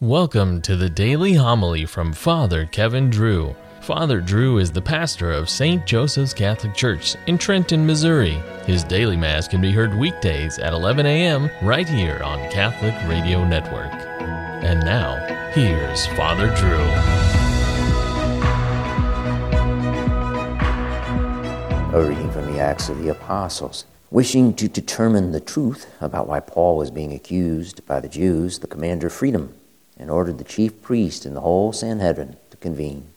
Welcome to the daily homily from Father Kevin Drew. Father Drew is the pastor of St. Joseph's Catholic Church in Trenton, Missouri. His daily Mass can be heard weekdays at 11 a.m. right here on Catholic Radio Network. And now, here's Father Drew. A reading from the Acts of the Apostles. Wishing to determine the truth about why Paul was being accused by the Jews, the commander freedom and ordered the chief priest and the whole Sanhedrin to convene.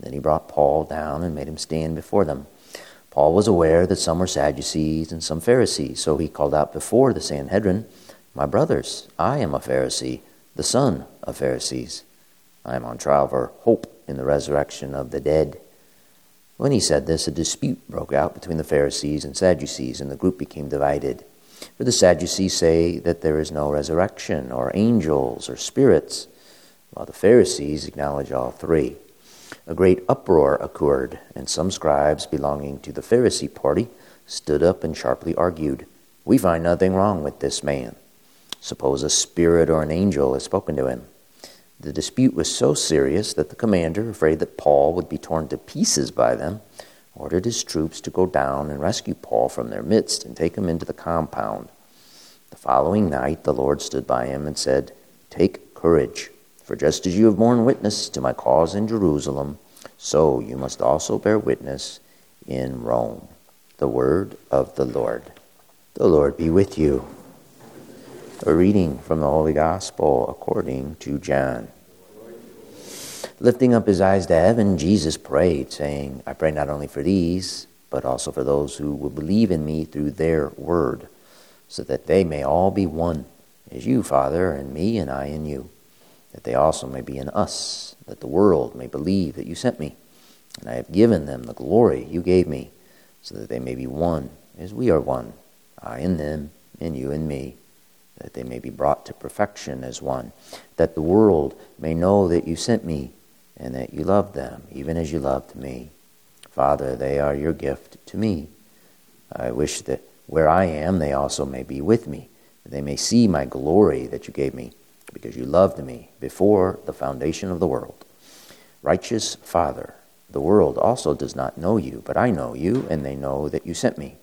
Then he brought Paul down and made him stand before them. Paul was aware that some were Sadducees and some Pharisees, so he called out before the Sanhedrin, My brothers, I am a Pharisee, the son of Pharisees. I am on trial for hope in the resurrection of the dead. When he said this, a dispute broke out between the Pharisees and Sadducees, and the group became divided. For the Sadducees say that there is no resurrection, or angels, or spirits, while the Pharisees acknowledge all three. A great uproar occurred, and some scribes belonging to the Pharisee party stood up and sharply argued, We find nothing wrong with this man. Suppose a spirit or an angel has spoken to him. The dispute was so serious that the commander, afraid that Paul would be torn to pieces by them, ordered his troops to go down and rescue Paul from their midst and take him into the compound. The following night, the Lord stood by him and said, Take courage, for just as you have borne witness to my cause in Jerusalem, so you must also bear witness in Rome. The word of the Lord. The Lord be with you. A reading from the Holy Gospel according to John. Lifting up his eyes to heaven, Jesus prayed, saying, I pray not only for these, but also for those who will believe in me through their word, so that they may all be one, as you, Father, and me, and I in you, that they also may be in us, that the world may believe that you sent me. And I have given them the glory you gave me, so that they may be one, as we are one, I in them, and you in me that they may be brought to perfection as one, that the world may know that you sent me and that you love them, even as you loved me. Father, they are your gift to me. I wish that where I am, they also may be with me, they may see my glory that you gave me, because you loved me before the foundation of the world. Righteous Father, the world also does not know you, but I know you, and they know that you sent me.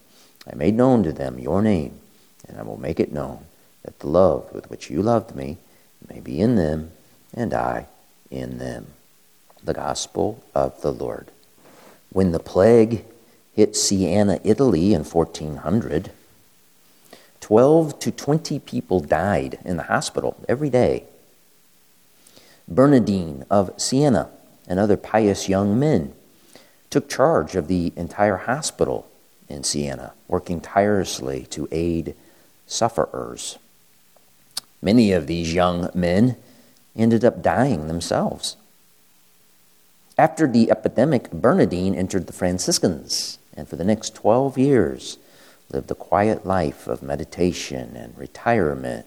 I made known to them your name, and I will make it known, that the love with which you loved me may be in them, and I in them the gospel of the Lord. When the plague hit Siena, Italy in 1400, 12 to 20 people died in the hospital every day. Bernardine of Siena and other pious young men took charge of the entire hospital in Siena, working tirelessly to aid sufferers. Many of these young men ended up dying themselves. After the epidemic, Bernardine entered the Franciscans and for the next 12 years lived a quiet life of meditation and retirement.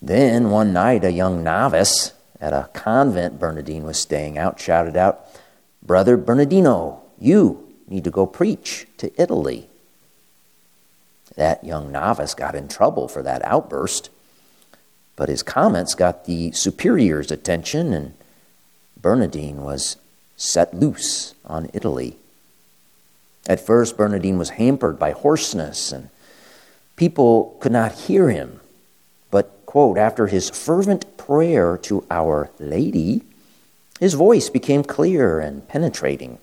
Then one night, a young novice at a convent Bernardine was staying out shouted out, Brother Bernardino, you need to go preach to Italy. That young novice got in trouble for that outburst, but his comments got the superior's attention and Bernardine was set loose on Italy. At first, Bernardine was hampered by hoarseness, and people could not hear him. But, quote, after his fervent prayer to Our Lady, his voice became clear and penetrating.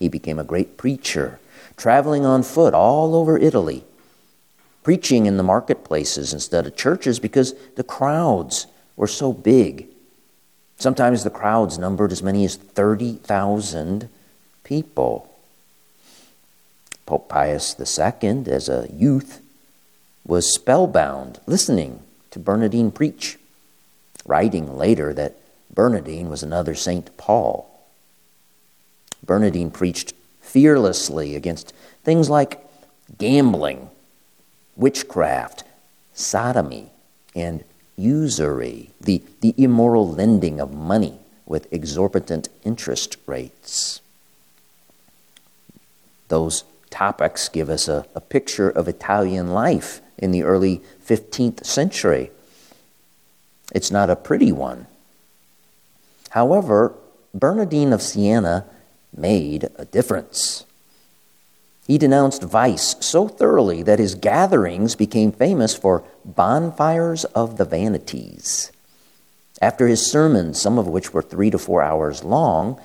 He became a great preacher, traveling on foot all over Italy, preaching in the marketplaces instead of churches because the crowds were so big Sometimes the crowds numbered as many as 30,000 people. Pope Pius II, as a youth, was spellbound listening to Bernardine preach, writing later that Bernardine was another St. Paul. Bernardine preached fearlessly against things like gambling, witchcraft, sodomy, and usury, the, the immoral lending of money with exorbitant interest rates. Those topics give us a, a picture of Italian life in the early 15th century. It's not a pretty one. However, Bernardine of Siena made a difference. He denounced vice so thoroughly that his gatherings became famous for bonfires of the vanities. After his sermons, some of which were three to four hours long,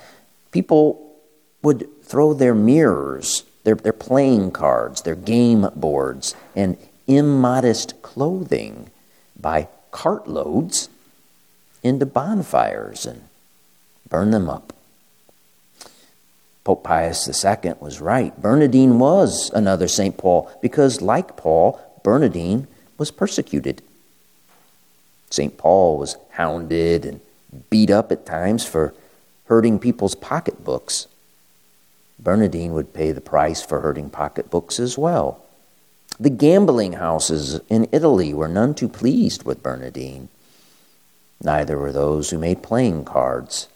people would throw their mirrors, their, their playing cards, their game boards, and immodest clothing by cartloads into bonfires and burn them up. Pope Pius II was right. Bernardine was another St. Paul because, like Paul, Bernardine was persecuted. St. Paul was hounded and beat up at times for hurting people's pocketbooks. Bernardine would pay the price for hurting pocketbooks as well. The gambling houses in Italy were none too pleased with Bernardine. Neither were those who made playing cards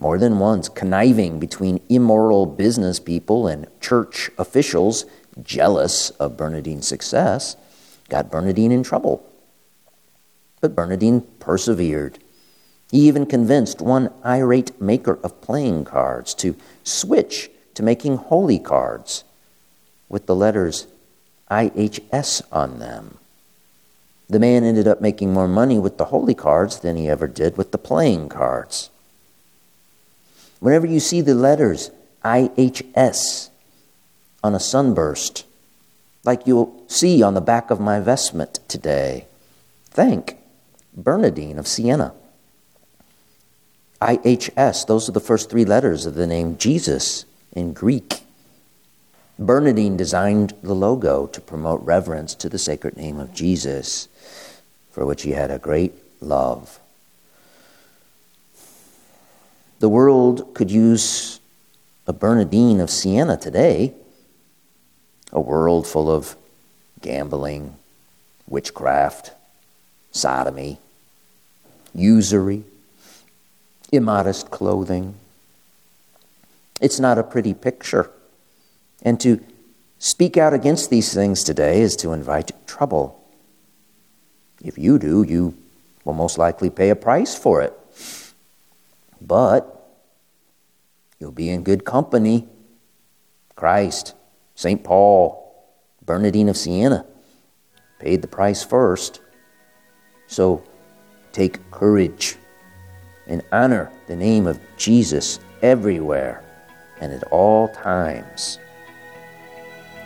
more than once conniving between immoral business people and church officials jealous of Bernardine's success, got Bernardine in trouble. But Bernadine persevered. He even convinced one irate maker of playing cards to switch to making holy cards with the letters IHS on them. The man ended up making more money with the holy cards than he ever did with the playing cards. Whenever you see the letters IHS on a sunburst, like you'll see on the back of my vestment today, thank Bernardine of Siena. IHS, those are the first three letters of the name Jesus in Greek. Bernardine designed the logo to promote reverence to the sacred name of Jesus, for which he had a great love. The world could use a Bernardine of Siena today, a world full of gambling, witchcraft, sodomy, usury, immodest clothing. It's not a pretty picture. And to speak out against these things today is to invite trouble. If you do, you will most likely pay a price for it. But you'll be in good company. Christ, St. Paul, Bernardine of Siena paid the price first. So take courage and honor the name of Jesus everywhere and at all times.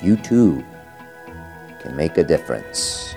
You too can make a difference.